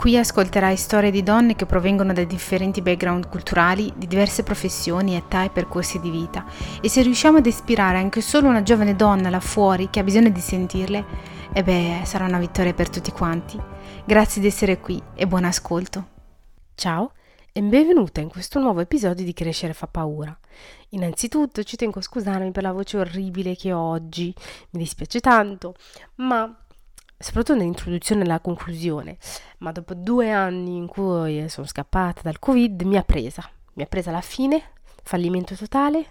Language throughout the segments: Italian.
Qui ascolterai storie di donne che provengono da differenti background culturali, di diverse professioni, età e percorsi di vita. E se riusciamo ad ispirare anche solo una giovane donna là fuori che ha bisogno di sentirle, e beh, sarà una vittoria per tutti quanti. Grazie di essere qui e buon ascolto. Ciao e benvenuta in questo nuovo episodio di Crescere fa paura. Innanzitutto ci tengo a scusarmi per la voce orribile che ho oggi, mi dispiace tanto, ma soprattutto nell'introduzione e nella conclusione, ma dopo due anni in cui sono scappata dal Covid mi ha presa, mi ha presa alla fine, fallimento totale,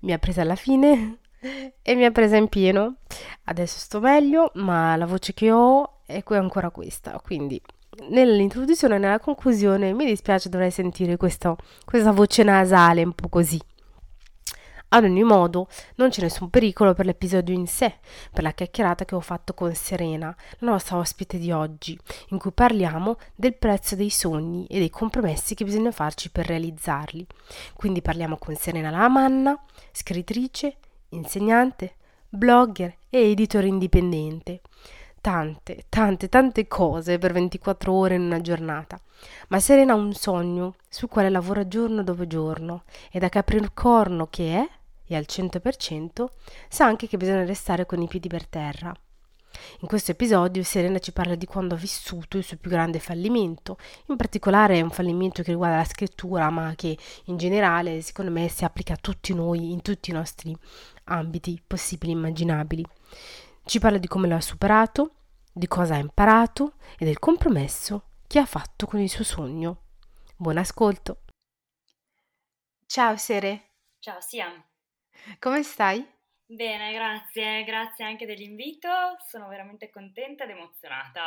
mi ha presa alla fine e mi ha presa in pieno. Adesso sto meglio, ma la voce che ho è ancora questa, quindi nell'introduzione e nella conclusione mi dispiace dovrei sentire questo, questa voce nasale un po' così. Ad ogni modo, non c'è nessun pericolo per l'episodio in sé, per la chiacchierata che ho fatto con Serena, la nostra ospite di oggi, in cui parliamo del prezzo dei sogni e dei compromessi che bisogna farci per realizzarli. Quindi parliamo con Serena Lamanna, scrittrice, insegnante, blogger e editore indipendente tante, tante, tante cose per 24 ore in una giornata, ma Serena ha un sogno sul quale lavora giorno dopo giorno e da Capricorno che è, e al 100% sa anche che bisogna restare con i piedi per terra. In questo episodio Serena ci parla di quando ha vissuto il suo più grande fallimento, in particolare è un fallimento che riguarda la scrittura, ma che in generale secondo me si applica a tutti noi, in tutti i nostri ambiti possibili e immaginabili. Ci parla di come lo ha superato, di cosa ha imparato e del compromesso che ha fatto con il suo sogno. Buon ascolto! Ciao Sere! Ciao Siam! Come stai? Bene, grazie, grazie anche dell'invito, sono veramente contenta ed emozionata.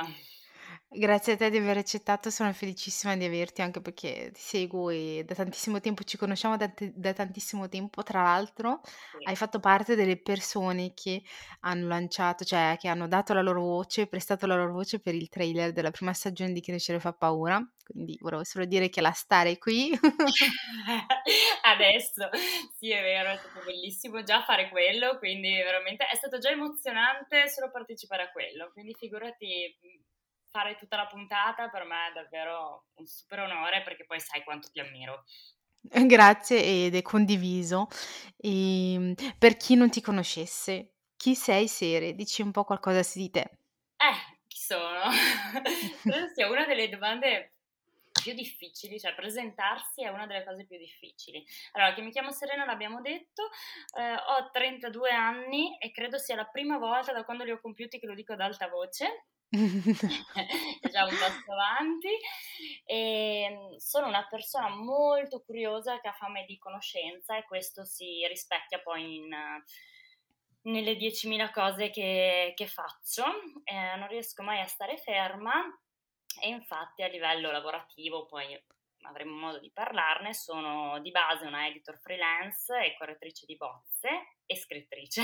Grazie a te di aver accettato, sono felicissima di averti anche perché ti seguo e da tantissimo tempo ci conosciamo da, t- da tantissimo tempo, tra l'altro Sì. hai fatto parte delle persone che hanno lanciato, cioè che hanno dato la loro voce, prestato la loro voce per il trailer della prima stagione di Crescere fa paura, quindi volevo solo dire che la star è qui. Adesso, sì è vero, è stato bellissimo già fare quello, quindi veramente è stato già emozionante solo partecipare a quello, quindi figurati fare tutta la puntata per me è davvero un super onore perché poi sai quanto ti ammiro. Grazie ed è condiviso. E, per chi non ti conoscesse, chi sei Sere? Dici un po' qualcosa di te. Eh, chi sono? Credo sia una delle domande più difficili, cioè presentarsi è una delle cose più difficili. Allora, che mi chiamo Serena l'abbiamo detto, eh, ho 32 anni e credo sia la prima volta da quando li ho compiuti che lo dico ad alta voce. è già un passo avanti e sono una persona molto curiosa che ha fame di conoscenza e questo si rispecchia poi in, nelle 10.000 cose che, che faccio. Eh, non riesco mai a stare ferma e infatti a livello lavorativo poi avremo modo di parlarne, sono di base una editor freelance e correttrice di bozze e scrittrice.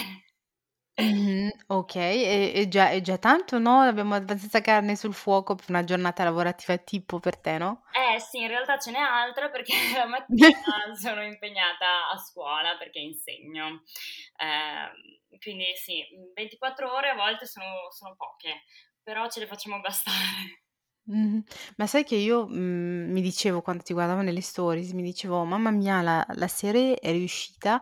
Mh-mh, okay, è è già è già tanto, no, abbiamo abbastanza carne sul fuoco per una giornata lavorativa tipo per te, no? Eh sì, in realtà ce n'è altra perché la mattina sono impegnata a scuola perché insegno. Ehm, quindi sì, 24 ore a volte sono sono poche, però ce le facciamo bastare. Mh-mh. Ma sai che io, mhmm, mi dicevo quando ti guardavo nelle stories, mi dicevo: "Mamma mia, la la Sere è riuscita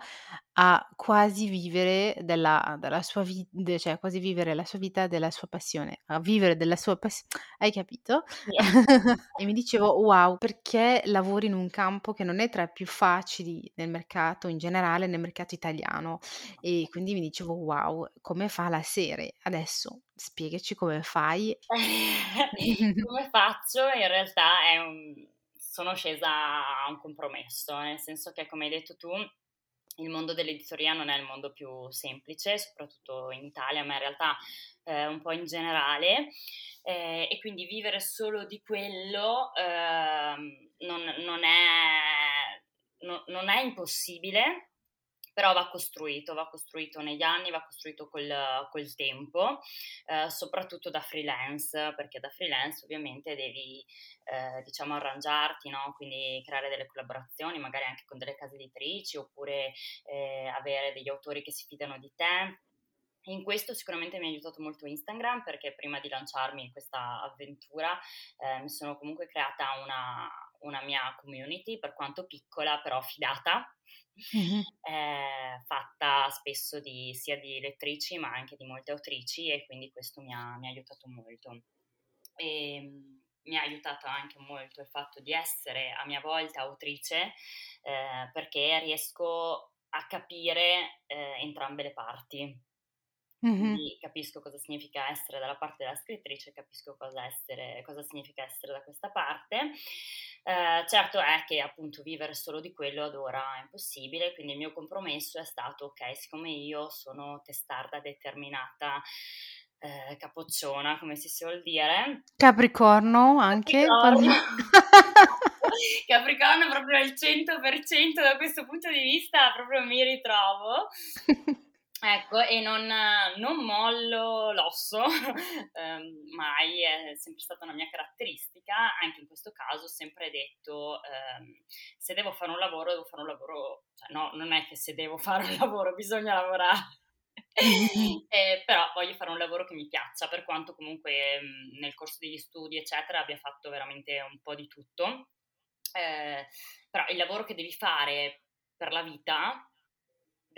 a quasi vivere della della sua vi de cioè quasi vivere la sua vita della sua passione, a vivere della sua pas" hai capito? Sì. E mi dicevo: "Wow, perché lavori in un campo che non è tra i più facili nel mercato in generale, nel mercato italiano." E quindi mi dicevo: "Wow, come fa la Sere?" Adesso spiegaci come fai. Come faccio? In realtà è un sono scesa a un compromesso, nel senso che come hai detto tu, il mondo dell'editoria non è il mondo più semplice, soprattutto in Italia, ma in realtà eh, un po' in generale, eh, e quindi vivere solo di quello eh, non, non, è, no, non è impossibile, però va costruito, va costruito negli anni, va costruito col, col tempo, eh, soprattutto da freelance, perché da freelance ovviamente devi, eh, diciamo, arrangiarti, no? quindi creare delle collaborazioni, magari anche con delle case editrici, oppure eh, avere degli autori che si fidano di te. In questo sicuramente mi ha aiutato molto Instagram perché prima di lanciarmi in questa avventura eh, mi sono comunque creata una, una mia community, per quanto piccola, però fidata, mm-hmm. eh, fatta spesso di, sia di lettrici ma anche di molte autrici e quindi questo mi ha, mi ha aiutato molto. E, ehm, mi ha aiutato anche molto il fatto di essere a mia volta autrice eh, perché riesco a capire eh, entrambe le parti. Mm-hmm. capisco cosa significa essere dalla parte della scrittrice, capisco cosa, essere, cosa significa essere da questa parte. Eh, certo è che appunto vivere solo di quello ad ora è impossibile, quindi il mio compromesso è stato ok, siccome io sono testarda determinata, eh, capocciona, come si suol dire. Capricorno anche. Capricorno. Capricorno proprio al 100% da questo punto di vista proprio mi ritrovo. Ecco, e non, non mollo l'osso, um, mai, è sempre stata una mia caratteristica, anche in questo caso ho sempre detto, um, se devo fare un lavoro, devo fare un lavoro, cioè no, non è che se devo fare un lavoro bisogna lavorare, eh, però voglio fare un lavoro che mi piaccia, per quanto comunque mh, nel corso degli studi, eccetera, abbia fatto veramente un po' di tutto. Eh, però il lavoro che devi fare per la vita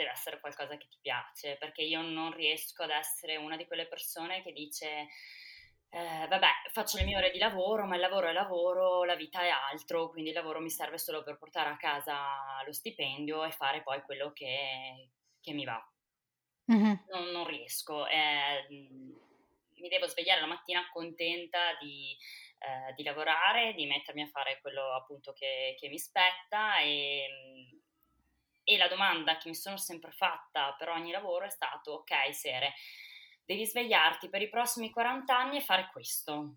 deve essere qualcosa che ti piace, perché io non riesco ad essere una di quelle persone che dice eh, vabbè, faccio le mie ore di lavoro, ma il lavoro è lavoro, la vita è altro, quindi il lavoro mi serve solo per portare a casa lo stipendio e fare poi quello che, che mi va. Mm-hmm. Non, non, riesco. Eh, mi devo svegliare la mattina contenta di, eh, di, lavorare, di mettermi a fare quello appunto che, che mi spetta e e la domanda che mi sono sempre fatta per ogni lavoro è stato, ok, Sere, devi svegliarti per i prossimi 40 anni e fare questo.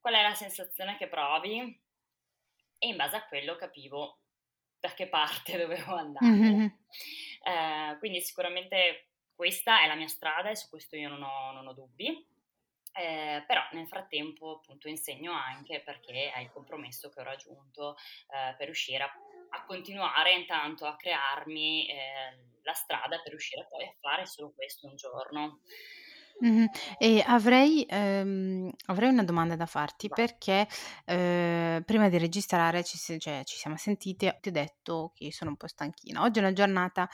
Qual è la sensazione che provi? E in base a quello capivo da che parte dovevo andare. Mm-hmm. Eh, quindi sicuramente questa è la mia strada e su questo io non ho, non ho dubbi. Eh, però nel frattempo appunto insegno anche perché è il compromesso che ho raggiunto eh, per riuscire a a continuare intanto a crearmi eh, la strada per riuscire poi a fare solo questo un giorno. Mm-hmm. E avrei, ehm, avrei, una domanda da farti perché eh, prima di registrare ci, cioè, ci siamo sentite, ti ho detto che sono un po' stanchina. Oggi è una giornata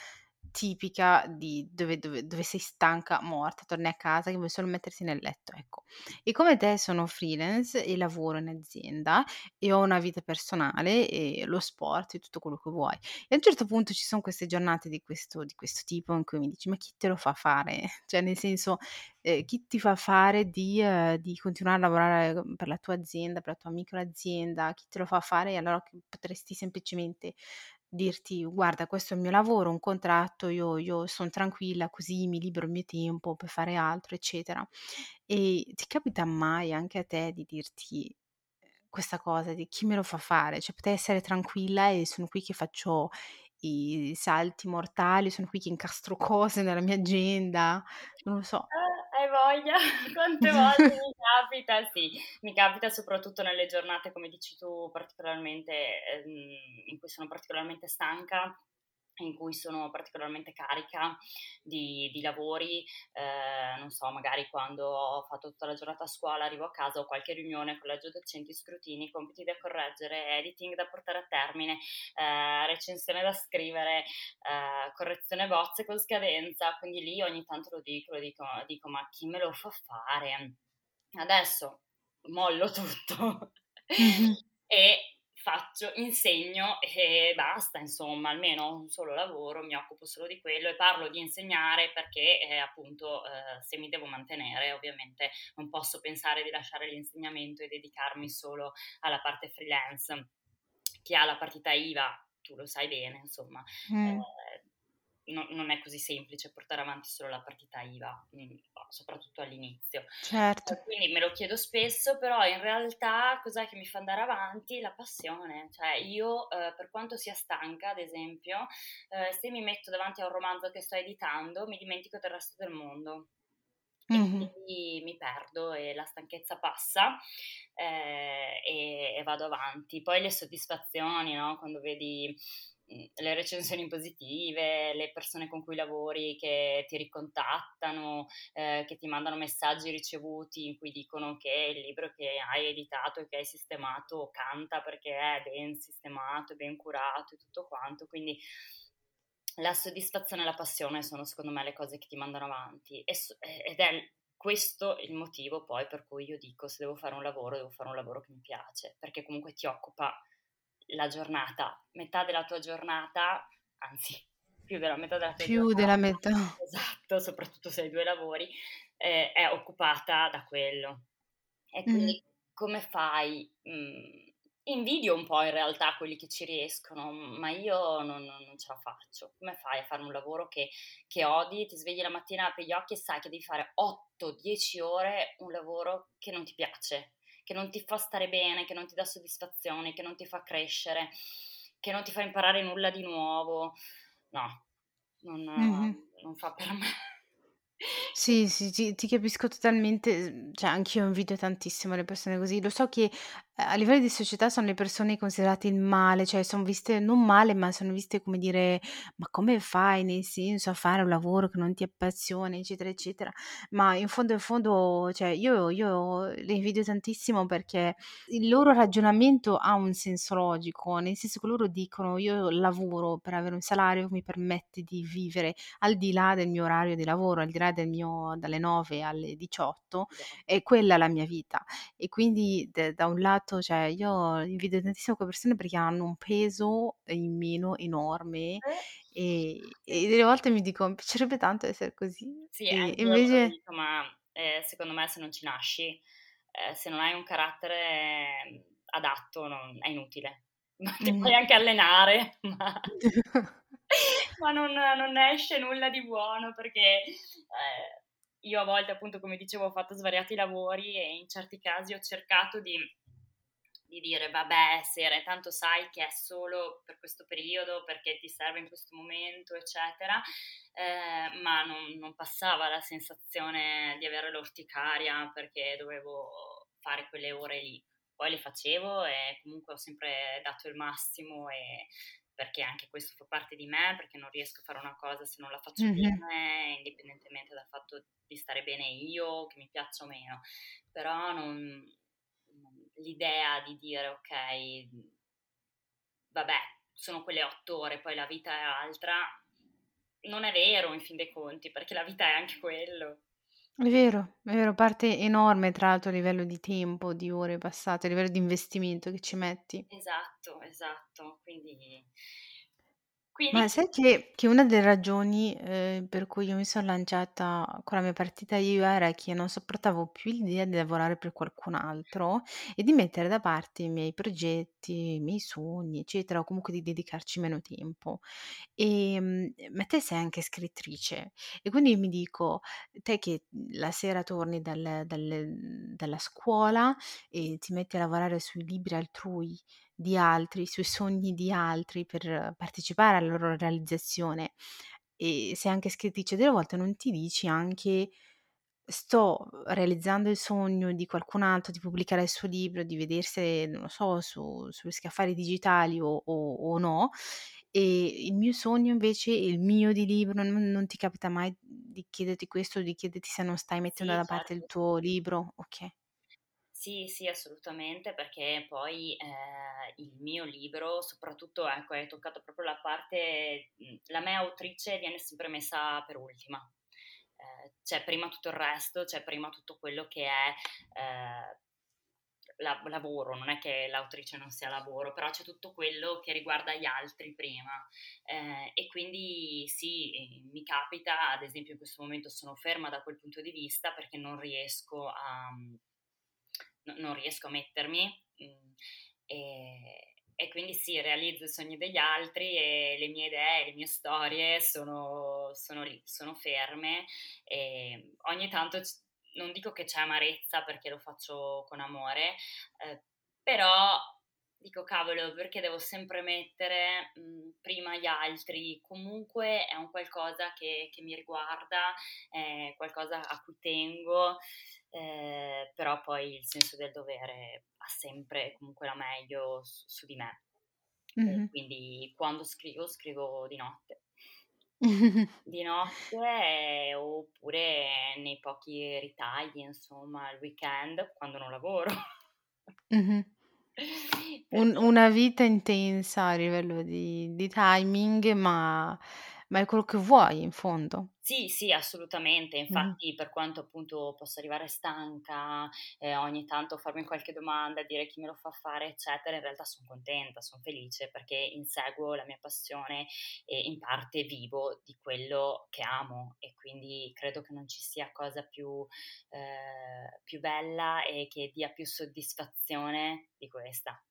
tipica di dove, dove, dove, sei stanca, morta, torni a casa che vuoi solo mettersi nel letto, ecco. E come te sono freelance e lavoro in azienda e ho una vita personale e lo sport e tutto quello che vuoi. E a un certo punto ci sono queste giornate di questo, di questo tipo in cui mi dici ma chi te lo fa fare? Cioè nel senso eh, chi ti fa fare di, eh, di, continuare a lavorare per la tua azienda, per la tua micro azienda, chi te lo fa fare e allora potresti semplicemente dirti guarda questo è il mio lavoro, un contratto, io, io sono tranquilla così mi libero il mio tempo per fare altro, eccetera. E ti capita mai anche a te di dirti eh, questa cosa di chi me lo fa fare? Cioè potrei essere tranquilla e sono qui che faccio i salti mortali, sono qui che incastro cose nella mia agenda, non lo so. Voglia? Quante volte mi capita? Sì, mi capita soprattutto nelle giornate, come dici tu, particolarmente ehm, in cui sono particolarmente stanca in cui sono particolarmente carica di, di lavori, eh, non so, magari quando ho fatto tutta la giornata a scuola, arrivo a casa, ho qualche riunione, collegio docenti, scrutini, compiti da correggere, editing da portare a termine, eh, recensione da scrivere, eh, correzione bozze con scadenza, quindi lì ogni tanto lo dico, lo dico, dico ma chi me lo fa fare? Adesso mollo tutto. E faccio, insegno e basta, insomma, almeno un solo lavoro, mi occupo solo di quello e parlo di insegnare perché eh, appunto eh, se mi devo mantenere ovviamente non posso pensare di lasciare l'insegnamento e dedicarmi solo alla parte freelance. Chi ha la partita IVA, tu lo sai bene, insomma, mm. eh, no, non è così semplice portare avanti solo la partita IVA, mm, soprattutto all'inizio. Certo. Eh, quindi me lo chiedo spesso, però in realtà cos'è che mi fa andare avanti? La passione. Cioè io, eh, per quanto sia stanca, ad esempio, eh, se mi metto davanti a un romanzo che sto editando, mi dimentico del resto del mondo. Mm-hmm. E quindi mi perdo e la stanchezza passa eh, e, e, vado avanti. Poi le soddisfazioni, no? quando vedi le recensioni positive, le persone con cui lavori che ti ricontattano, eh, che ti mandano messaggi ricevuti in cui dicono che il libro che hai editato e che hai sistemato canta perché è ben sistemato, ben curato e tutto quanto. Quindi la soddisfazione e la passione sono secondo me le cose che ti mandano avanti ed è questo il motivo poi per cui io dico se devo fare un lavoro devo fare un lavoro che mi piace perché comunque ti occupa la giornata, metà della tua giornata, anzi più della metà della tua più giornata. della metà. Esatto, soprattutto se hai due lavori, eh, è occupata da quello. E quindi mm. come fai? Mm, invidio un po' in realtà quelli che ci riescono, ma io non, non, ce la faccio. Come fai a fare un lavoro che, che, odi, ti svegli la mattina, apri gli occhi e sai che devi fare 8-10 ore un lavoro che non ti piace? Che non ti fa stare bene, che non ti dà soddisfazione, che non ti fa crescere, che non ti fa imparare nulla di nuovo. No, non, mm-hmm. non fa per me. Sì, sì, ti, ti capisco totalmente, cioè anch'io invidio tantissimo le persone così. Lo so che a livello di società sono le persone considerate il male, cioè sono viste non male, ma sono viste come dire, ma come fai nel senso a fare un lavoro che non ti appassiona, eccetera, eccetera. Ma in fondo, in fondo, cioè io, io le invidio tantissimo perché il loro ragionamento ha un senso logico, nel senso che loro dicono io lavoro per avere un salario che mi permette di vivere al di là del mio orario di lavoro, al di là del mio dalle 9 alle 18 e quella è la mia vita. E quindi da un lato, cioè io invidio tantissimo quelle persone perché hanno un peso in meno enorme eh. e e delle volte mi dico: "Mi piacerebbe tanto essere così." Sì, E invece dico, ma, ehm, secondo me se non ci nasci, ehm, se non hai un carattere adatto non è inutile. Ma ti puoi anche allenare, ma ma non, non esce nulla di buono perché eh, io a volte, appunto, come dicevo, ho fatto svariati lavori e in certi casi ho cercato di, di dire, vabbè, Sere, tanto sai che è solo per questo periodo, perché ti serve in questo momento, eccetera, eh, ma non, non passava la sensazione di avere l'orticaria perché dovevo fare quelle ore lì poi le facevo e comunque ho sempre dato il massimo e perché anche questo fa parte di me, perché non riesco a fare una cosa se non la faccio mm-hmm. bene, indipendentemente dal fatto di stare bene io, che mi piaccia o meno. Però non, l'idea di dire ok, vabbè, sono quelle otto ore, poi la vita è altra, non è vero in fin dei conti, perché la vita è anche quello. È vero, è vero, parte enorme tra l'altro a livello di tempo, di ore passate, a livello di investimento che ci metti. Esatto, esatto. Quindi ma sai che, che una delle ragioni eh, per cui io mi sono lanciata con la mia partita io era che non sopportavo più l'idea di lavorare per qualcun altro e di mettere da parte i miei progetti, i miei sogni, eccetera, o comunque di dedicarci meno tempo. E, mm, ma te sei anche scrittrice e quindi mi dico, te che la sera torni dal- dal- dalla scuola e ti metti a lavorare sui libri altrui, di altri, sui sogni di altri per partecipare alla loro realizzazione. E sei anche scrittrice, delle volte non ti dici anche sto realizzando il sogno di qualcun altro di pubblicare il suo libro, di vedersi, non lo so, su, sugli scaffali digitali o, o, o, no. E il mio sogno invece, il mio di libro, non, non, ti capita mai di chiederti questo, di chiederti se non stai mettendo sì, da parte certo. il tuo libro? Ok. Sì, sì, assolutamente, perché poi eh, il mio libro, soprattutto, ecco, hai toccato proprio la parte, la mia autrice viene sempre messa per ultima. Eh, c'è prima tutto il resto, c'è prima tutto quello che è eh, la, lavoro, non è che l'autrice non sia lavoro, però c'è tutto quello che riguarda gli altri prima. Eh, e quindi sì, mi capita, ad esempio in questo momento sono ferma da quel punto di vista perché non riesco a non riesco a mettermi. Mm, e, e quindi sì, realizzo i sogni degli altri e le mie idee, le mie storie sono, sono lì, sono ferme e ogni tanto non dico che c'è amarezza perché lo faccio con amore, eh, però dico cavolo perché devo sempre mettere mh, mhmm, prima gli altri, comunque è un qualcosa che, che mi riguarda, è qualcosa a cui tengo, eh, però poi il senso del dovere ha sempre comunque la meglio su, su di me. Mm-hmm. quindi quando scrivo, scrivo di notte. di notte oppure nei pochi ritagli, insomma, il weekend quando non lavoro. Mm-hmm. Un, una vita intensa a livello di, di timing, ma, ma, è quello che vuoi in fondo. Sì, sì, assolutamente. Infatti, mm. per quanto appunto possa arrivare stanca, eh, ogni tanto farmi qualche domanda, dire chi me lo fa fare, eccetera, in realtà sono contenta, sono felice perché inseguo la mia passione e in parte vivo di quello che amo e quindi credo che non ci sia cosa più, eh, più bella e che dia più soddisfazione di questa.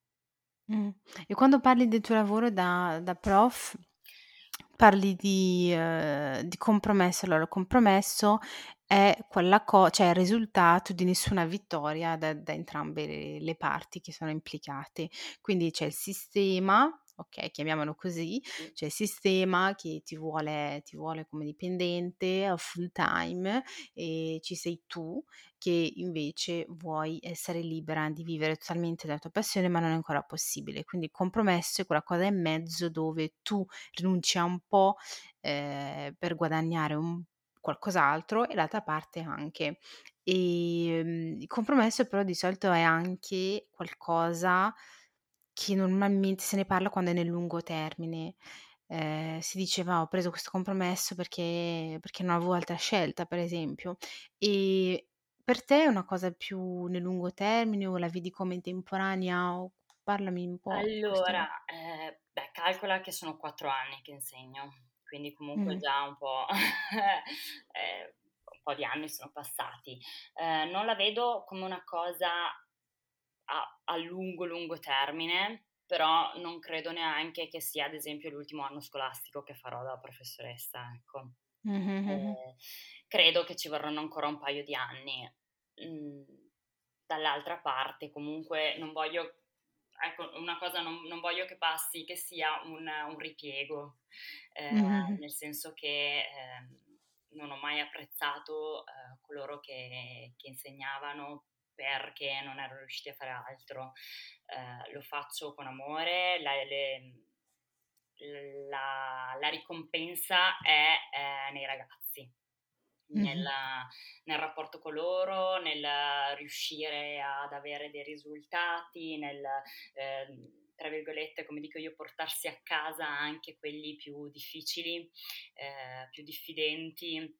Mm. E quando parli del tuo lavoro da, da prof, parli di, eh, di compromesso. Allora, il compromesso è quella co- cioè il risultato di nessuna vittoria da, da entrambe le, le parti che sono implicate. Quindi c'è il sistema ok, chiamiamolo così, c'è il sistema che ti vuole, ti vuole come dipendente a full time e ci sei tu che invece vuoi essere libera di vivere totalmente la tua passione, ma non è ancora possibile. Quindi il compromesso è quella cosa in mezzo dove tu rinunci a un po' eh, per guadagnare un qualcos'altro e l'altra parte anche. E um, il compromesso però di solito è anche qualcosa che normalmente se ne parla quando è nel lungo termine. Eh, si diceva ho preso questo compromesso perché, perché non avevo altra scelta, per esempio. E per te è una cosa più nel lungo termine o la vedi come temporanea? O parlami un po'. Allora, eh, beh, calcola che sono quattro anni che insegno, quindi comunque mm. già un po', eh, un po' di anni sono passati. Eh, non la vedo come una cosa a, a lungo, lungo termine, però non credo neanche che sia ad esempio l'ultimo anno scolastico che farò da professoressa, ecco. Mm-hmm. Eh, credo che ci vorranno ancora un paio di anni. Mm, dall'altra parte, comunque, non voglio, ecco, una cosa non, non voglio che passi, che sia un, un ripiego, eh, mm-hmm. nel senso che eh, non ho mai apprezzato eh, coloro che, che insegnavano perché non ero riusciti a fare altro. Eh, lo faccio con amore, la, le, la, la ricompensa è eh, nei ragazzi. Nel, nel, rapporto con loro, nel riuscire ad avere dei risultati, nel, eh, tra virgolette, come dico io, portarsi a casa anche quelli più difficili, eh, più diffidenti.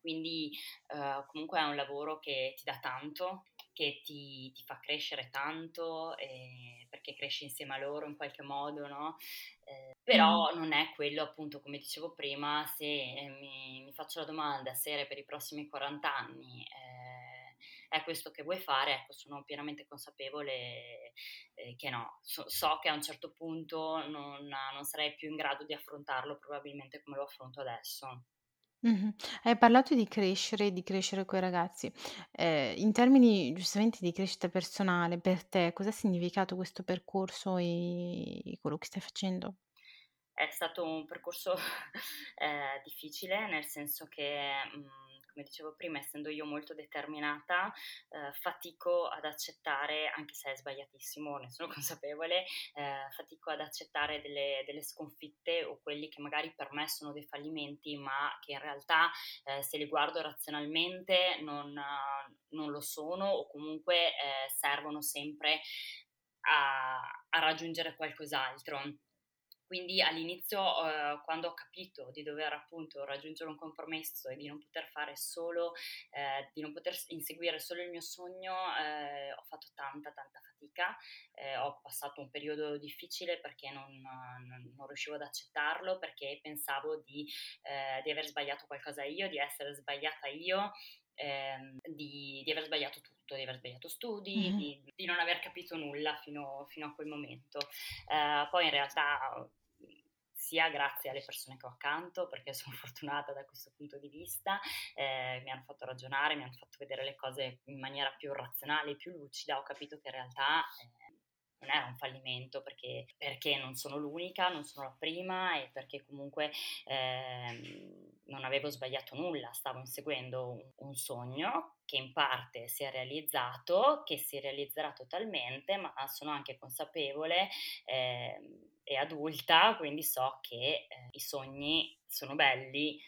Quindi eh, comunque è un lavoro che ti dà tanto che ti, ti fa crescere tanto eh, perché cresci insieme a loro in qualche modo, no? Eh, però non è quello appunto come dicevo prima, se eh, mi, mi, faccio la domanda se per i prossimi 40 anni eh, è questo che vuoi fare, ecco sono pienamente consapevole eh, che no, so, so, che a un certo punto non, non sarei più in grado di affrontarlo probabilmente come lo affronto adesso. Mh-mh. Hai parlato di crescere di crescere coi ragazzi. Ehm, in termini giustamente di crescita personale, per te cosa ha significato questo percorso e quello che stai facendo? È stato un percorso, ehm, difficile, nel senso che, mhmm come dicevo prima, essendo io molto determinata, eh, fatico ad accettare, anche se è sbagliatissimo, ne sono consapevole, eh, fatico ad accettare delle, delle, sconfitte o quelli che magari per me sono dei fallimenti, ma che in realtà eh, se li guardo razionalmente non, non lo sono o comunque eh, servono sempre a, a raggiungere qualcos'altro. Quindi all'inizio, eh, quando ho capito di dover appunto raggiungere un compromesso e di non poter fare solo, eh, di non poter inseguire solo il mio sogno, eh, ho fatto tanta, tanta fatica. Eh, ho passato un periodo difficile perché non, non, non riuscivo ad accettarlo, perché pensavo di, eh, di, aver sbagliato qualcosa io, di essere sbagliata io, ehm, di, di aver sbagliato tutto tutto, di aver sbagliato studi, mm-hmm. di, di, non aver capito nulla fino, fino a quel momento. Eh, poi in realtà sia grazie alle persone che ho accanto, perché sono fortunata da questo punto di vista, eh, mi hanno fatto ragionare, mi hanno fatto vedere le cose in maniera più razionale, più lucida, ho capito che in realtà eh, non era un fallimento perché, perché, non sono l'unica, non sono la prima e perché comunque eh, non avevo sbagliato nulla, stavo inseguendo un, un, sogno che in parte si è realizzato, che si realizzerà totalmente, ma sono anche consapevole eh, e adulta, quindi so che eh, i sogni sono belli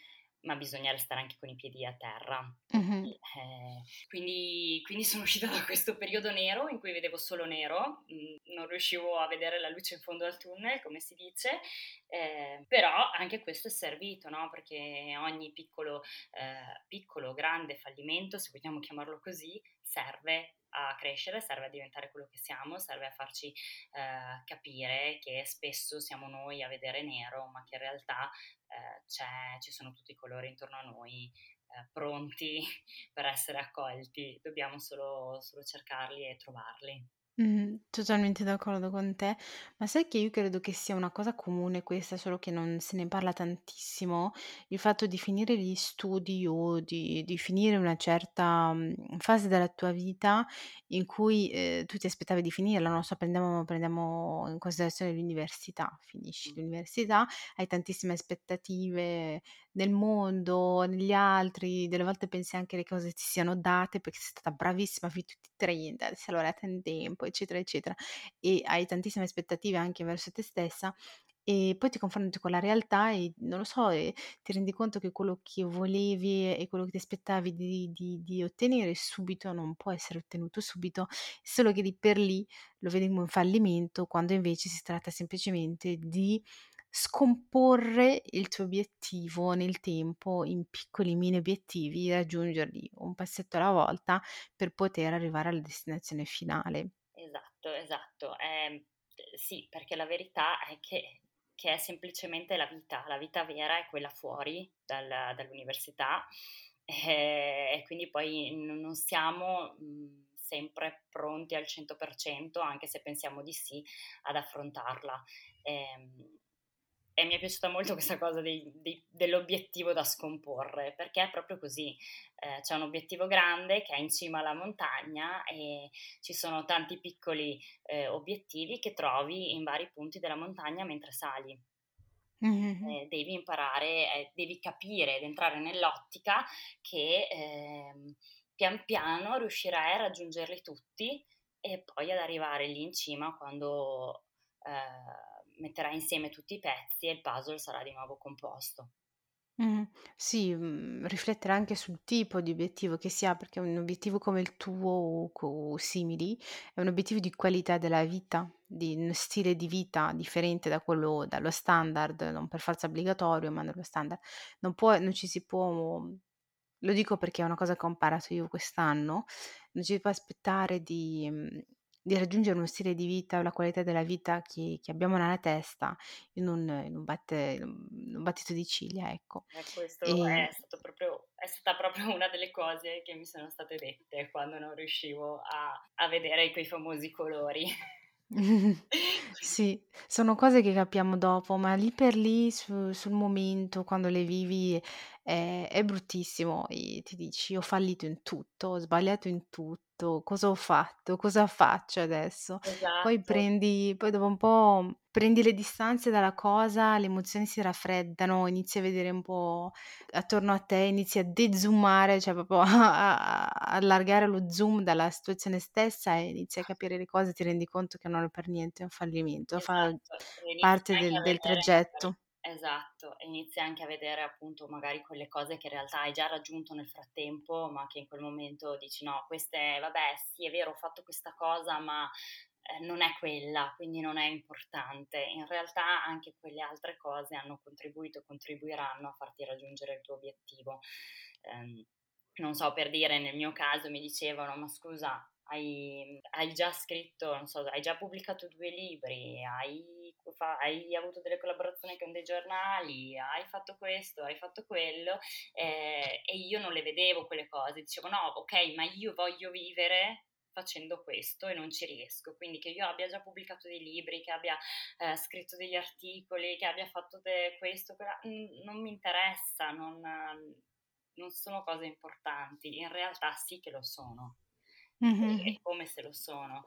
ma bisogna restare anche con i piedi a terra. Mm-hmm. Eh, quindi, quindi, sono uscita da questo periodo nero in cui vedevo solo nero, mm, non riuscivo a vedere la luce in fondo al tunnel, come si dice, eh, però anche questo è servito, no? perché ogni piccolo, eh, piccolo, grande fallimento, se vogliamo chiamarlo così, serve a crescere, serve a diventare quello che siamo, serve a farci eh, capire che spesso siamo noi a vedere nero, ma che in realtà eh, ci sono tutti i colori intorno a noi eh, pronti per essere accolti, dobbiamo solo, solo cercarli e trovarli. Mh, totalmente d'accordo con te, ma sai che io credo che sia una cosa comune questa, solo che non se ne parla tantissimo, il fatto di finire gli studi o di di finire una certa, mhmm, fase della tua vita in cui, ehm, tu ti aspettavi di finirla, non so, prendiamo prendiamo in considerazione l'università, finisci l'università, hai tantissime aspettative nel mondo, negli altri, delle volte pensi anche le cose ti siano date perché sei stata bravissima fino tutti i 30, sei laureata in tempo, eccetera, eccetera, e hai tantissime aspettative anche verso te stessa e poi ti confronti con la realtà e non lo so, ti rendi conto che quello che volevi e quello che ti aspettavi di, di, di ottenere subito non può essere ottenuto subito, solo che lì per lì lo vedi come un fallimento, quando invece si tratta semplicemente di scomporre il tuo obiettivo nel tempo in piccoli mini obiettivi, raggiungerli un passetto alla volta per poter arrivare alla destinazione finale. Esatto, esatto. Eh, sì, perché la verità è che, che, è semplicemente la vita, la vita vera è quella fuori dal, dall'università eh, e quindi poi non siamo... Mh, sempre pronti al 100%, anche se pensiamo di sì, ad affrontarla. Eh, e mi è piaciuta molto questa cosa dei, dei, dell'obiettivo da scomporre, perché è proprio così. Eh, c'è un obiettivo grande che è in cima alla montagna e ci sono tanti piccoli eh, obiettivi che trovi in vari punti della montagna mentre sali. Mm-hmm. Eh, devi imparare, eh, devi capire ed entrare nell'ottica che ehm, pian piano riuscirai a raggiungerli tutti e poi ad arrivare lì in cima quando eh, metterai insieme tutti i pezzi e il puzzle sarà di nuovo composto. Mh, sì, mhmm, riflettere anche sul tipo di obiettivo che si ha, perché un obiettivo come il tuo o simili è un obiettivo di qualità della vita, di uno stile di vita differente da quello dallo standard, non per forza obbligatorio, ma dallo standard. Non può non ci si può lo dico perché è una cosa che ho imparato io quest'anno, non ci si può aspettare di mhmm di raggiungere uno stile di vita o la qualità della vita che, che abbiamo nella testa in un, in un, batte, in un battito di ciglia, ecco. Eh, questo e... è, proprio, è, stata proprio una delle cose che mi sono state dette quando non riuscivo a, a vedere quei famosi colori. Sì, sono cose che capiamo dopo, ma lì per lì, su sul momento, quando le vivi, è è bruttissimo e ti dici: "Ho fallito in tutto, ho sbagliato in tutto, cosa ho fatto, cosa faccio adesso?" Poi Esatto. prendi poi dopo un po' prendi le distanze dalla cosa, le emozioni si raffreddano, inizi a vedere un po' attorno a te, inizi a dezoomare, cioè proprio a allargare lo zoom dalla situazione stessa e inizi a capire le cose, ti rendi conto che non è per niente un fallimento, fa Esatto, e parte inizi anche del del vedere traggetto. Esatto, e inizi anche a vedere appunto magari quelle cose che in realtà hai già raggiunto nel frattempo, ma che in quel momento dici: "No, queste vabbè sì è vero ho fatto questa cosa, ma eh, non è quella, quindi non è importante. In realtà anche quelle altre cose hanno contribuito e contribuiranno a farti raggiungere il tuo obiettivo. Eh, non so, per dire, nel mio caso mi dicevano, ma scusa, hai, hai già scritto, non so, hai già pubblicato due libri, hai hai avuto delle collaborazioni con dei giornali, hai fatto questo, hai fatto quello, eh, e io non le vedevo quelle cose, dicevo no, ok, ma io voglio vivere facendo questo e non ci riesco. Quindi che io abbia già pubblicato dei libri, che abbia eh, scritto degli articoli, che abbia fatto de- questo, quella, n- non mi interessa, non, non, sono cose importanti. In realtà sì che lo sono. Mm-hmm. È come se lo sono,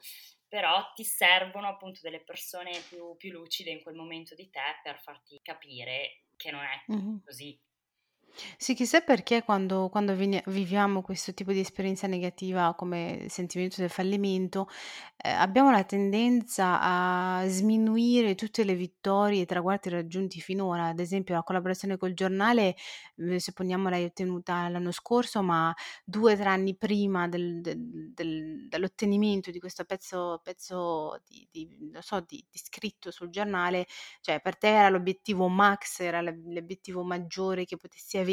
però ti servono appunto delle persone più, più lucide in quel momento di te per farti capire che non è mm-hmm. così sì, chissà perché quando, quando viviamo questo tipo di esperienza negativa come sentimento del fallimento, eh, abbiamo la tendenza a sminuire tutte le vittorie e traguardi raggiunti finora. Ad esempio, la collaborazione col giornale, eh, supponiamo l'hai ottenuta l'anno scorso, ma due o tre anni prima del- del- del- dell'ottenimento di questo pezzo, pezzo di, di- so, di- di scritto sul giornale, cioè per te era l'obiettivo max, era l'obiettivo maggiore che potessi avere,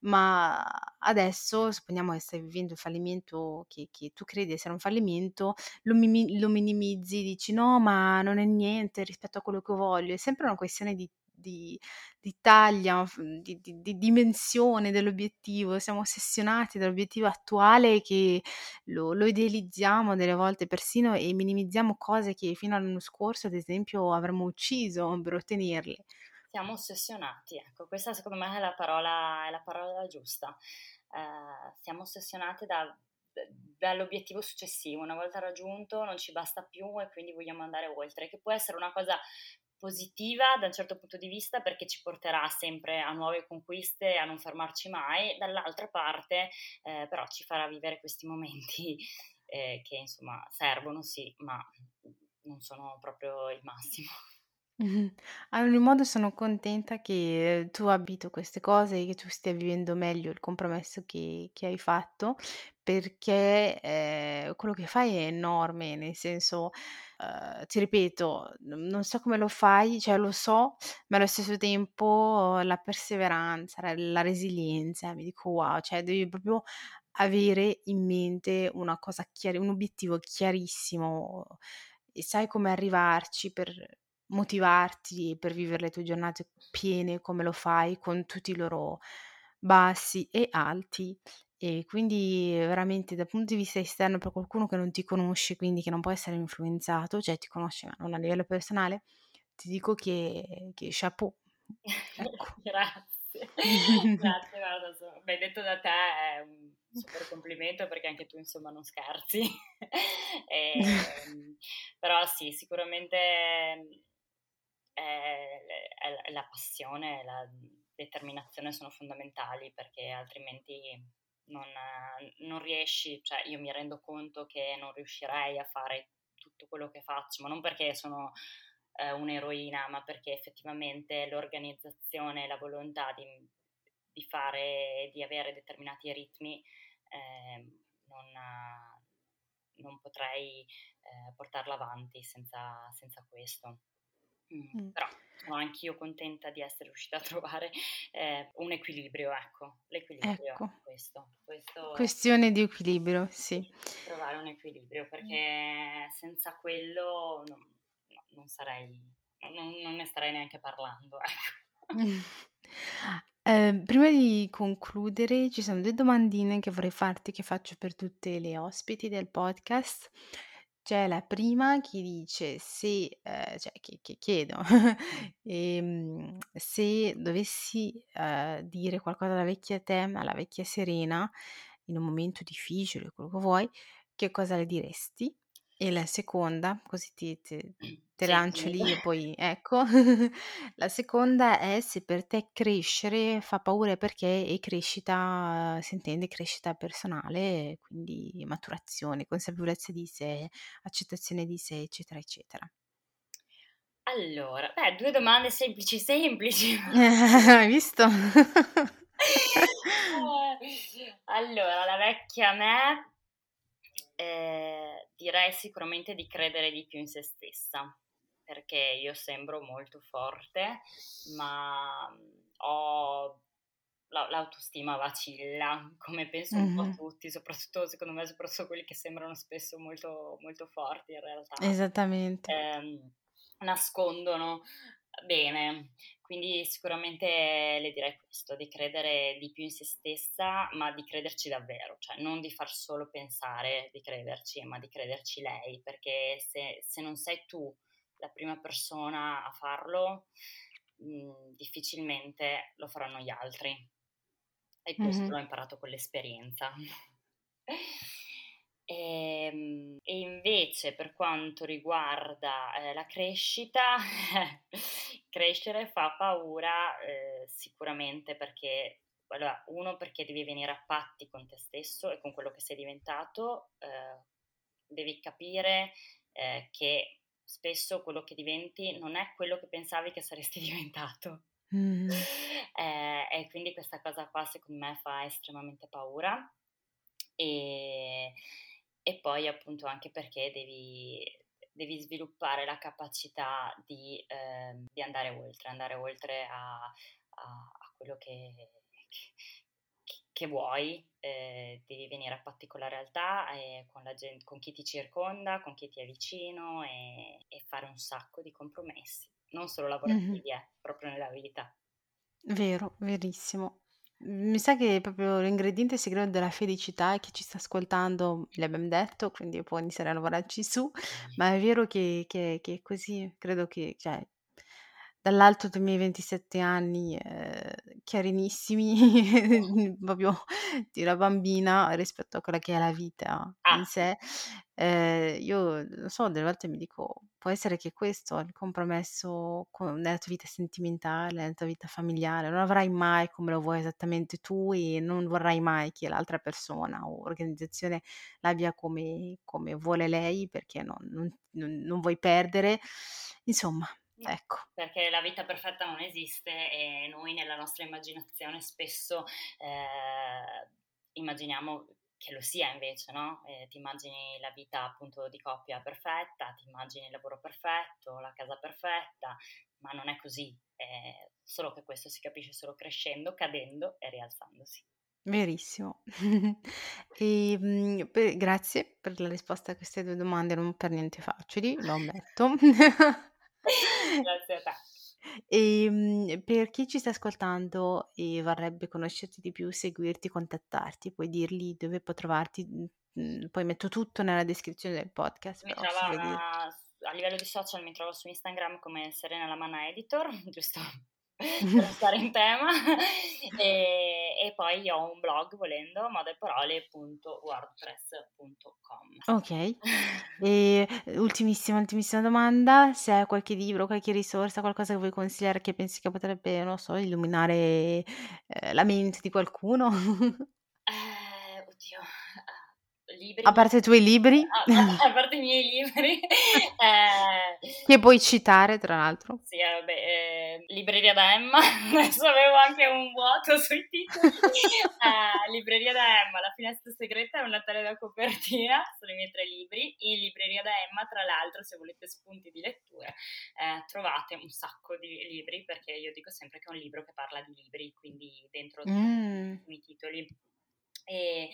ma adesso supponiamo che stai vivendo il fallimento che, che tu credi essere un fallimento, lo, mimi- lo minimizzi, dici no, ma non è niente rispetto a quello che voglio, è sempre una questione di di, di, taglia, di, di, dimensione dell'obiettivo, siamo ossessionati dall'obiettivo attuale che lo, lo, idealizziamo delle volte persino e minimizziamo cose che fino all'anno scorso, ad esempio, avremmo ucciso per ottenerle siamo ossessionati, ecco, questa secondo me è la parola, è la parola giusta. Eh, siamo ossessionati da, dall'obiettivo successivo, una volta raggiunto non ci basta più e quindi vogliamo andare oltre, che può essere una cosa positiva da un certo punto di vista perché ci porterà sempre a nuove conquiste, a non fermarci mai, dall'altra parte eh, però ci farà vivere questi momenti eh, che insomma servono sì, ma non sono proprio il massimo. Mh-mh. Ad ogni modo sono contenta che tu abbia queste cose e che tu stia vivendo meglio il compromesso che che hai fatto, perché, ehm, quello che fai è enorme, nel senso, uhm, ti ripeto, non so come lo fai, cioè lo so, ma allo stesso tempo la perseveranza, la la resilienza, mi dico: "Wow", cioè devi proprio avere in mente una cosa chiari un obiettivo chiarissimo e sai come arrivarci per motivarti per vivere le tue giornate piene come lo fai con tutti i loro bassi e alti. E quindi veramente dal punto di vista esterno per qualcuno che non ti conosce, quindi che non può essere influenzato, cioè ti conosce ma non a livello personale, ti dico che, che chapeau. Ecco. Grazie. Grazie, guarda, so, beh, detto da te è un super complimento perché anche tu insomma non scherzi. e, ehm, però sì, sicuramente è, la passione e la determinazione sono fondamentali perché altrimenti non, non, riesci, cioè io mi rendo conto che non riuscirei a fare tutto quello che faccio, ma non perché sono eh, un'eroina, ma perché effettivamente l'organizzazione, la volontà di, di fare, di avere determinati ritmi eh, non, non, potrei eh, portarla avanti senza, senza questo. Mm. Però sono anch'io contenta di essere riuscita a trovare eh, un equilibrio, ecco, l'equilibrio ecco. Questo, questo, Questione di equilibrio, sì. Trovare un equilibrio, perché senza quello non, no, non sarei, non, non, ne starei neanche parlando, ecco. Eh, prima di concludere, ci sono due domandine che vorrei farti, che faccio per tutte le ospiti del podcast. C'è la prima che dice se, ehm, cioè che che chiedo, ehm, se dovessi, ehm, dire qualcosa alla vecchia te, alla vecchia Serena, in un momento difficile, quello che vuoi, che cosa le diresti? E la seconda, così ti ti te Sì, lancio lì e poi ecco, la seconda è se per te crescere fa paura perché e crescita si intende crescita personale, quindi maturazione, consapevolezza di sé, accettazione di sé, eccetera, eccetera. Allora, beh, due domande semplici, semplici. Hai visto? Eh, allora, la vecchia me eh, direi sicuramente di credere di più in se stessa, perché io sembro molto forte, ma ho l'autostima vacilla, come penso un po' tutti, soprattutto secondo me, soprattutto quelli che sembrano spesso molto, molto forti in realtà. Esattamente. Eh, nascondono bene. Quindi sicuramente le direi questo, di credere di più in se stessa, ma di crederci davvero, cioè non di far solo pensare di crederci, ma di crederci lei, perché se, se non sei tu la prima persona a farlo, mh, mhmm, difficilmente lo faranno gli altri. E questo mm-hmm. l'ho imparato con l'esperienza. E, ehm, e, invece per quanto riguarda eh, la crescita, crescere fa paura eh, sicuramente perché, allora, uno perché devi venire a patti con te stesso e con quello che sei diventato, eh, devi capire eh, che spesso quello che diventi non è quello che pensavi che saresti diventato. Mm. Eh, e quindi questa cosa qua secondo me fa estremamente paura. E, e poi appunto anche perché devi, devi sviluppare la capacità di, eh, di, andare oltre, andare oltre a, a, a quello che, che, che vuoi, eh, devi venire a patti con la realtà, eh, con, la gente, con, chi ti circonda, con chi ti è vicino e, e fare un sacco di compromessi, non solo lavorativi, mm-hmm. proprio nella vita. Vero, verissimo. Mi sa che proprio l'ingrediente segreto della felicità è chi ci sta ascoltando l'abbiamo detto, quindi può iniziare a lavorarci su, ma è vero che, che- che è così, credo che, cioè, dall'alto dei miei 27 anni, eh, chiarinissimi, proprio di una bambina rispetto a quella che è la vita in Ah, sé, eh, io non so, delle volte mi dico, può essere che questo è il compromesso con- nella tua vita sentimentale, nella tua vita familiare, non avrai mai come lo vuoi esattamente tu e non vorrai mai che l'altra persona o organizzazione l'abbia come, come vuole lei perché non, non- non- non vuoi perdere. Insomma, ecco. perché la vita perfetta non esiste e noi nella nostra immaginazione spesso eh, immaginiamo che lo sia invece, no? Eh, ti immagini la vita appunto di coppia perfetta, ti immagini il lavoro perfetto, la casa perfetta, ma non è così, è solo che questo si capisce solo crescendo, cadendo e rialzandosi. Verissimo. E, mhmm, pe grazie per la risposta a queste due domande non per niente facili, lo ammetto. Grazie a te. Ehm, per chi ci sta ascoltando e vorrebbe conoscerti di più, seguirti, contattarti, puoi dirgli dove può trovarti? Mhmm, poi metto tutto nella descrizione del podcast, Mi trova a livello di social mi trovo su Instagram come Serena Lamanna Editor, giusto per stare in tema. E, e, poi ho un blog volendo modeparole.wordpress.com ok. E ultimissima ultimissima domanda se hai qualche libro qualche risorsa qualcosa che vuoi consigliare che pensi che potrebbe non so illuminare eh, la mente di qualcuno libri. A parte i tuoi libri? A, a parte i miei libri. eh, che puoi citare, tra l'altro? Sì, eh, vabbè, eh, Libreria da Emma, adesso avevo anche un vuoto sui titoli. eh, Libreria da Emma, La finestra segreta è un Natale da copertina, sono i miei tre libri. In Libreria da Emma, tra l'altro, se volete spunti di lettura, eh, trovate un sacco di libri, perché io dico sempre che è un libro che parla di libri, quindi dentro mm. i titoli. E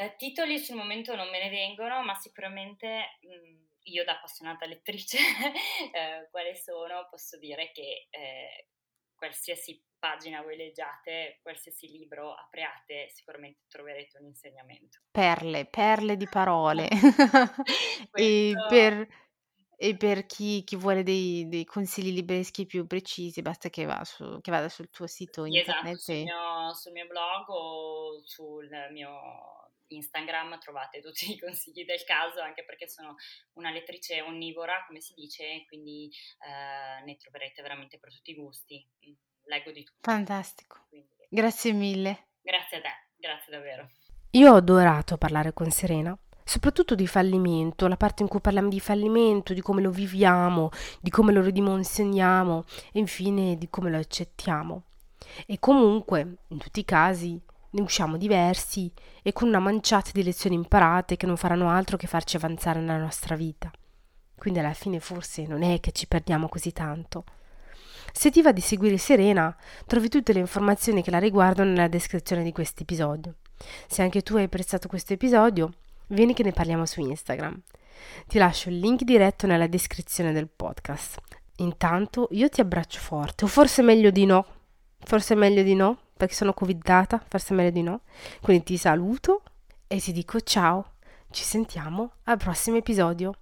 eh, titoli sul momento non me ne vengono, ma sicuramente mh, mhmm, io da appassionata lettrice, eh, quale sono, posso dire che eh, qualsiasi pagina voi leggiate, qualsiasi libro apriate, sicuramente troverete un insegnamento. Perle, perle di parole. e per, e per chi, chi vuole dei, dei, consigli libreschi più precisi, basta che, va su, che vada sul tuo sito sì, internet. Esatto, sul, mio, sul mio blog o sul mio Instagram trovate tutti i consigli del caso, anche perché sono una lettrice onnivora, come si dice, quindi eh, ne troverete veramente per tutti i gusti. Mm, leggo di tutto. Fantastico. Quindi, grazie mille. Grazie a te, grazie davvero. Io ho adorato parlare con Serena soprattutto di fallimento, la parte in cui parliamo di fallimento, di come lo viviamo, di come lo ridimonsegniamo e infine di come lo accettiamo. E comunque, in tutti i casi, ne usciamo diversi e con una manciata di lezioni imparate che non faranno altro che farci avanzare nella nostra vita. Quindi alla fine forse non è che ci perdiamo così tanto. Se ti va di seguire Serena, trovi tutte le informazioni che la riguardano nella descrizione di questo episodio. Se anche tu hai apprezzato questo episodio, vieni che ne parliamo su Instagram. Ti lascio il link diretto nella descrizione del podcast. Intanto io ti abbraccio forte, o forse meglio di no, forse meglio di no, perché sono covidata, forse meglio di no. Quindi ti saluto e ti dico ciao, ci sentiamo al prossimo episodio.